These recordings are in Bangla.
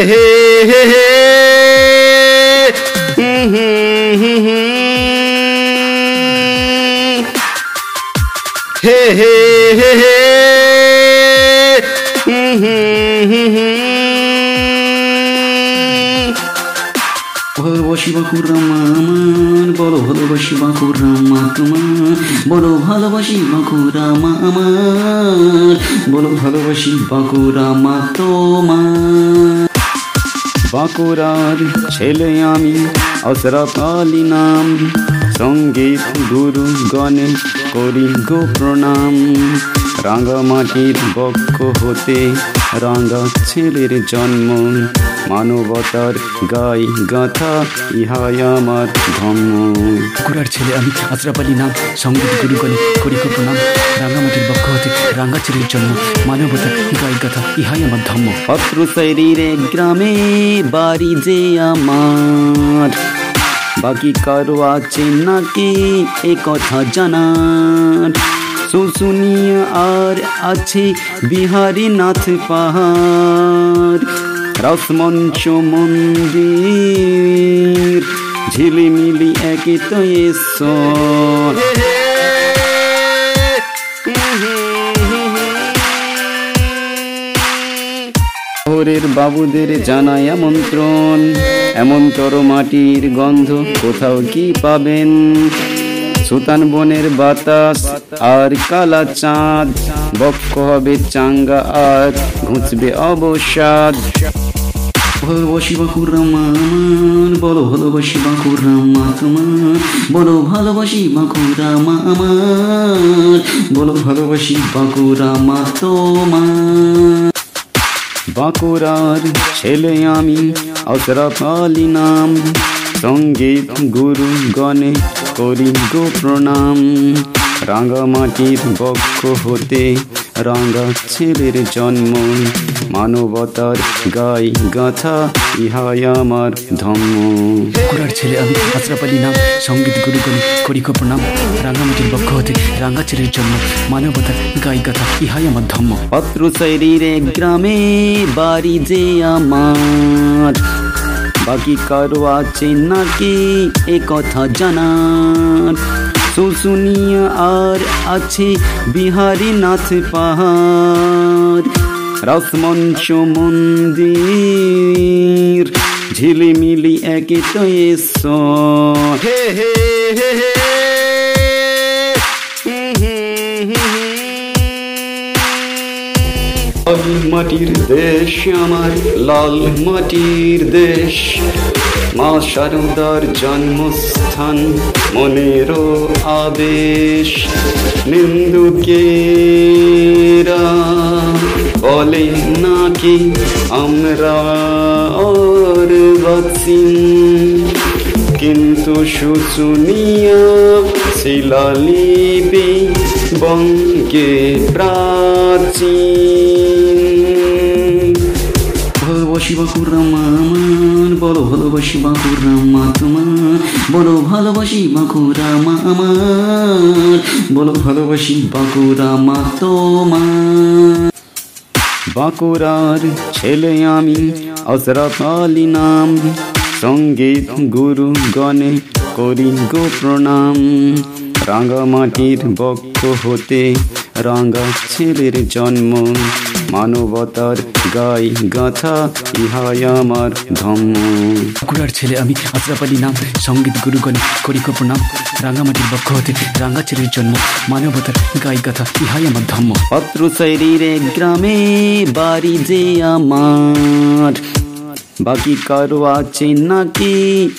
হে হে হে হে। হে হে হে। ভালোবাসি বাঁকুড়ামা আমার, বড় ভালোবাসি বাঁকুড়ামা তোমার, বড় ভালোবাসি বাঁকুড়ামা আমার, বড় ভালোবাসি বাঁকুড়ামা তোমার বাঁকুড়ার ছেলে আমি অসরফ আলী নাম। সংগীত গুরু গণে করি গো প্রণাম। রাঙ্গামাটির বক্ষ হতে রাঙ্গা ছেলের জন্ম। মানবতার গাই গাথা ইহাই আমার ধর্ম। কুড়ার ছেলে আমি আশরাফ আলী নাম সংগীত গুরু গণে করি গো প্রণাম। রাঙামাটির পক্ষ হতে রাঙ্গা ছেলের জন্ম মানবতার গাই গাথা ইহাই আমার ধর্ম। পত্র শরীরে গ্রামে বাড়ি যে আমার। বাকি কারও আছে নাকি এ কথা জানার শুশুনিয়া আর আছে বিহারী নাথ পাহাড় রসমঞ্চ মন্দির ঝিলিমিলি একে তো ঈশ্বর শহরের বাবুদের জানাই আমন্ত্রণ। এমন তর মাটির গন্ধ কোথাও কি পাবেন? সুতান বনের বাতাস আর কালা চাঁদ, বক্ষ হবে চাঙ্গা আর ঘুঁচবে অবসাদ। ভালোবাসি বাঁকুড়ামা আমার বড় ভালোবাসি বাঁকুড়ামা তোমার বড় ভালোবাসি বাঁকুড়ামা আমার বড় ভালোবাসি বাঁকুড়ামা তোমার বাঁকুড়ার ছেলে আমি অসরফ আলী নাম। সংগীত গুরু গণে করি গো প্রণাম। রাঙ্গামাটির বক্ষ হতে রাঙ্গা ছেলের জন্ম। মানবতার গাই গাথা ইহাই আমার ধর্ম। কুড়ার ছেলে আমি আলী নাম সংগীত গুরু গণে করি গো প্রণাম। রাঙামাটির পক্ষ হতে রাঙ্গা ছেলের জন্য মানবতার গাই গাথা ইহাই আমার ধর্ম। পত্র শরীরে গ্রামে বাড়ি যে আমার। বাকি কারও আছে নাকি এ কথা জানার শুশুনিয়া আর আছে বিহারী নাথ পাহাড় রসমঞ্চ মন্দির ঝিলিমিলি একে তো হে হে হে হে মাটির দেশ আমার, লাল মাটির দেশ। মা শারদার জন্মস্থান, মনেরও আবেশ নিন্দুকেরা বলে নাকি আমরা ওর কিন্তু শুশুনিয়া শিলালিপি বঙ্গে প্রাচীন। ভালোবাসি বাঁকুড়ামা আমার বড় ভালোবাসি বাঁকুড়ামা তোমার বড় ভালোবাসি বাঁকুড়ামা আমার বড় ভালোবাসি বাঁকুড়ামা তোমার। বাঁকুড়ার ছেলে আমি অশরফ আলী নাম, সংগীত গুরু গণে করি গো প্রণাম। রাঙ্গামাটির বক্ত হতে রাঙ্গা ছেলের জন্ম মানবতার গাই গাথা ইহাই আমার ধর্ম কুড়ার ছেলে আমি আশরাফ আলী নাম সংগীত গুরু গণে করি গো প্রণাম রাঙামাটির পক্ষ হতে রাঙ্গা ছেলের জন্য মানবতার গাই গাথা ইহাই আমার ধর্ম পত্র শরীরে গ্রামে বাড়ি যে আমার। বাকি কারও আছে নাকি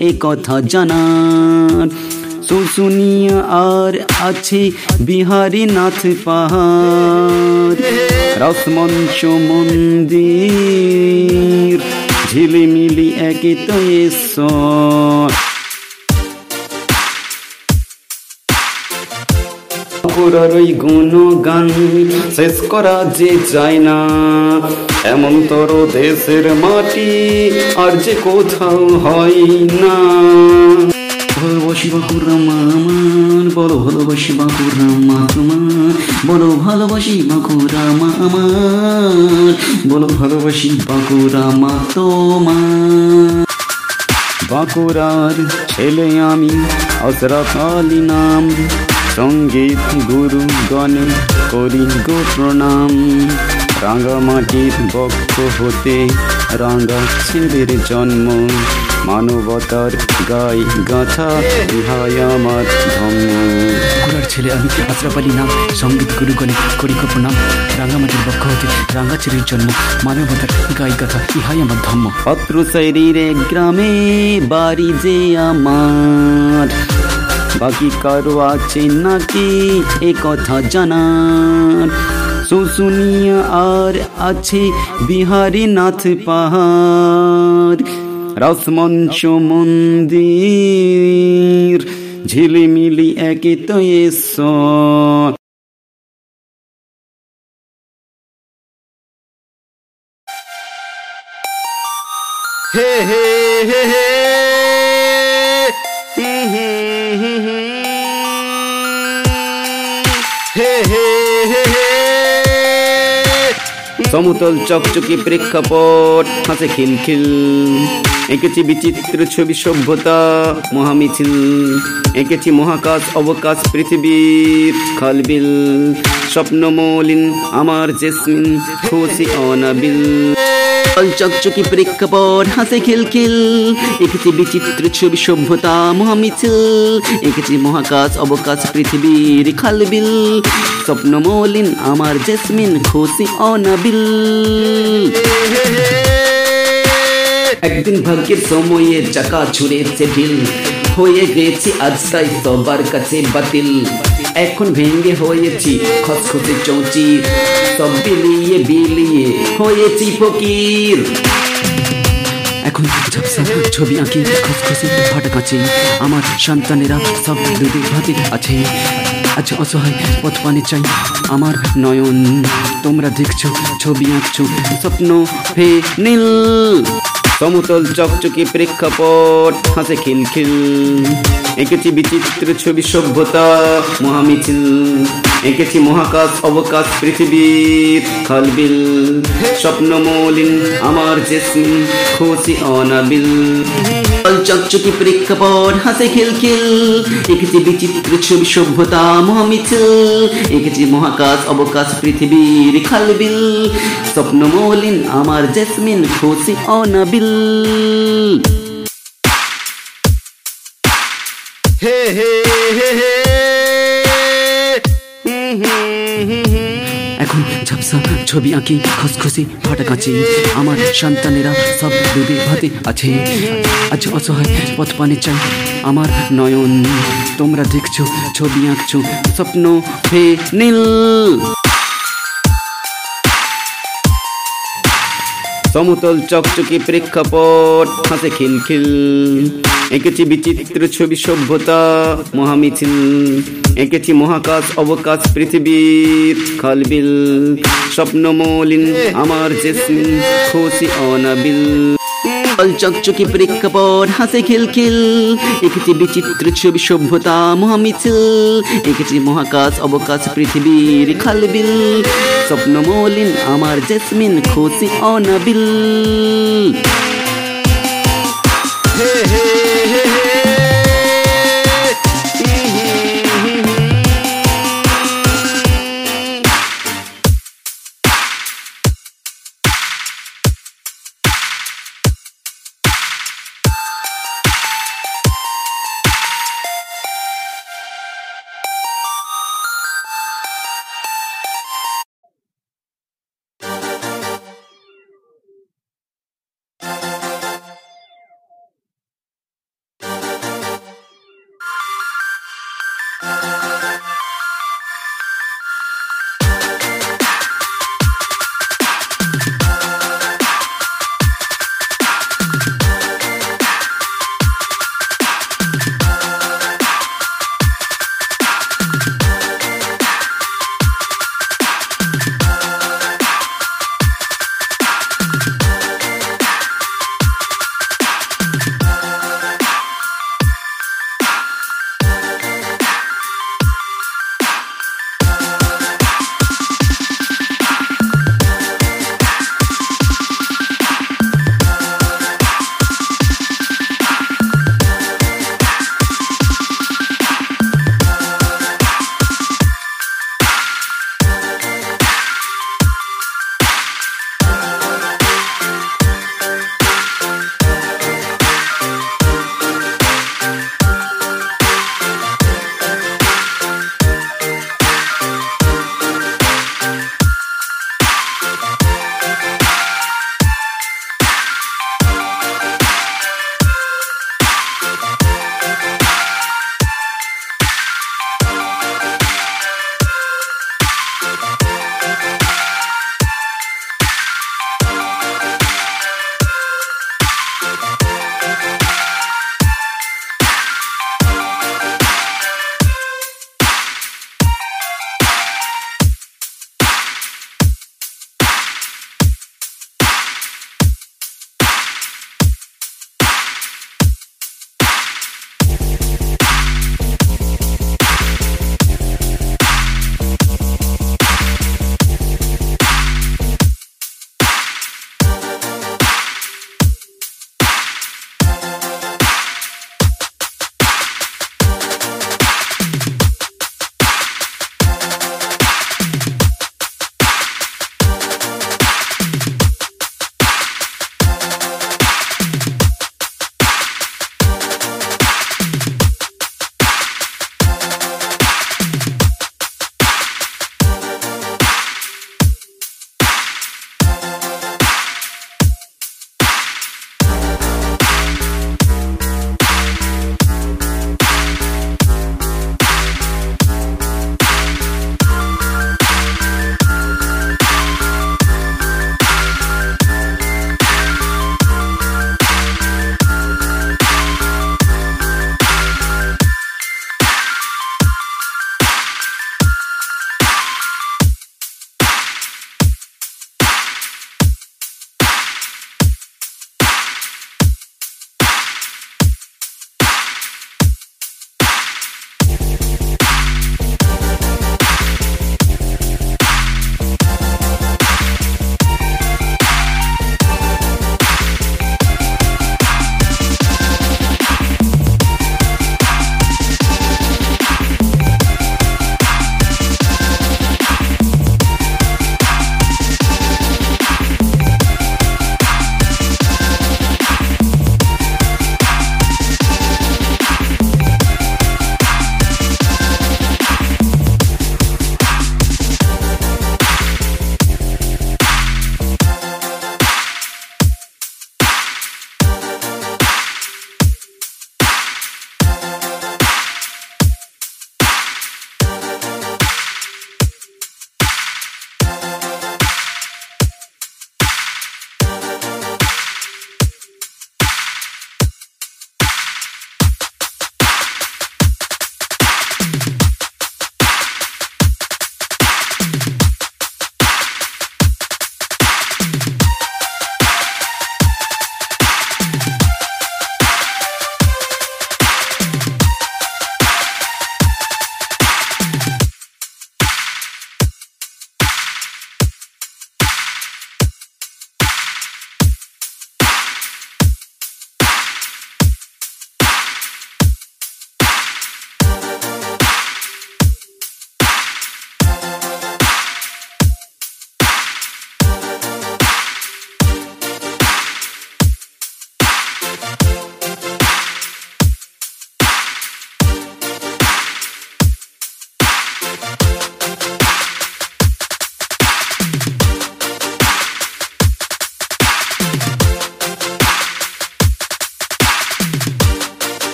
এ কথা জানার। শুশুনিয়া আর আছে বিহারী নাথ পাহাড়। রসমঞ্চ মন্দির ঝিলিমিলি একে তো ওই গুণগান শেষ করা যে যায় না এমন তোর দেশের মাটি আর যে কোথাও হয় না। ভালোবাসি বাঁকুড়ামা আমার বলো ভালোবাসি বাঁকুড়ামা তোমার বলো ভালোবাসি বাঁকুড়ামা আমার বলো ভালোবাসি বাঁকুড়ামা তোমার বাঁকুড়ার ছেলে আমি হজরত আলী নাম, সংগীত গুরু গণে করি গো প্রণাম। রাঙা মাটির বক্ষ হতে রাঙা ছেলের জন্ম মানবতার গাই গাথা ইহাই আমার ধর্ম। ছেলে আমি আশরাফ নাম সংগীত গুরুগণে করি গো প্রণাম রাঙামাটির পক্ষ হতে রাঙা ছেলের জন্য মানবতার গাই কথা ইহাই আমার ধর্ম। পত্র শরীরে গ্রামে বাড়ি যে আমার। বাকি কারও আছে নাকি এ কথা জানার। শুশুনিয়া আর আছে বিহারী নাথ পাহাড়। রসমন সুমন্দির ঝিলিমিলি একে তো হে হে হে সমতল চকচকে প্রেক্ষাপট, হাসে খিলখিল। এঁকেছি বিচিত্র ছবি সভ্যতা, মহামিছিল। এঁকেছি মহাকাশ অবকাশ পৃথিবীর খালবিল স্বপ্ন মলিন আমার জেসমিন, খুশি অনাবিল চকচকি প্রেক্ষাপট, হাসে খিলখিল। এঁকেছি বিচিত্র ছবি সভ্যতা, মহামিছিল। এঁকেছি মহাকাশ অবকাশ পৃথিবীর খালবিল স্বপ্ন মলিন আমার জেসমিন, খুশি অনাবিল একদিন ভাগ্যের সময়ে চাকা ছুড়েছে ঢিল হয়ে গেছি আজ তাই সবার কাছে বাতিল। এখন ভেঙে হয়েছি খসখসে চৌচি সব বিলিয়ে বিলিয়ে হয়েছি ফকির। এখন ছবি আঁকি, খসখসে ফাটা কাছে আমার সন্তানেরা সব দুধে ভাতে আছে। আজ অসহায় পথ পানে চাই আমার নয়ন। তোমরা দেখছ ছবি আঁকছো স্বপ্ন হে নীল। সমতল চকচকে প্রেক্ষাপট, হাসে খিলখিল এঁকেছি বিচিত্র ছবি সভ্যতা, মহামিছিল। এঁকেছি মহাকাশ অবকাশ পৃথিবীর খালবিল স্বপ্ন মলিন আমার জেসমিন খুশি অনাবিল। চকচকি প্রেক্ষাপট, হাসে খিলখিল এঁকেছি বিচিত্র ছবি সভ্যতা, মহামিছিল। এঁকেছি মহাকাশ অবকাশ পৃথিবীর খালবিল স্বপ্ন মলিন আমার জেসমিন, খুশি অনাবিল। হে হে হে হে এখন ঝাপসা ছবি আঁকি, খসখসে, ফাটা কাছে আমার সন্তানেরা সব দুধে ভাতে আছে। আজ অসহায় পথ পানে চাই আমার নয়ন। তোমরা দেখছ, ছবি আঁকছো, স্বপ্ন হে নীল। সমতল চকচকে প্রেক্ষাপট হাসে খিলখিল এঁকেছি বিচিত্র ছবি সভ্যতা মহামিছিল। এঁকেছি মহাকাশ অবকাশ পৃথিবীর খালবিল স্বপ্ন মলিন আমার জেসমিন খুশি অনাবিল। চকচকে প্রেক্ষাপট হাসে খিলখিল এঁকেছে বিচিত্র ছবি সভ্যতা মহামিছিল। এঁকেছে মহাকাশ অবকাশ পৃথিবীর খালবিল স্বপ্ন মলিন আমার জেসমিন, খুশি অনাবিল।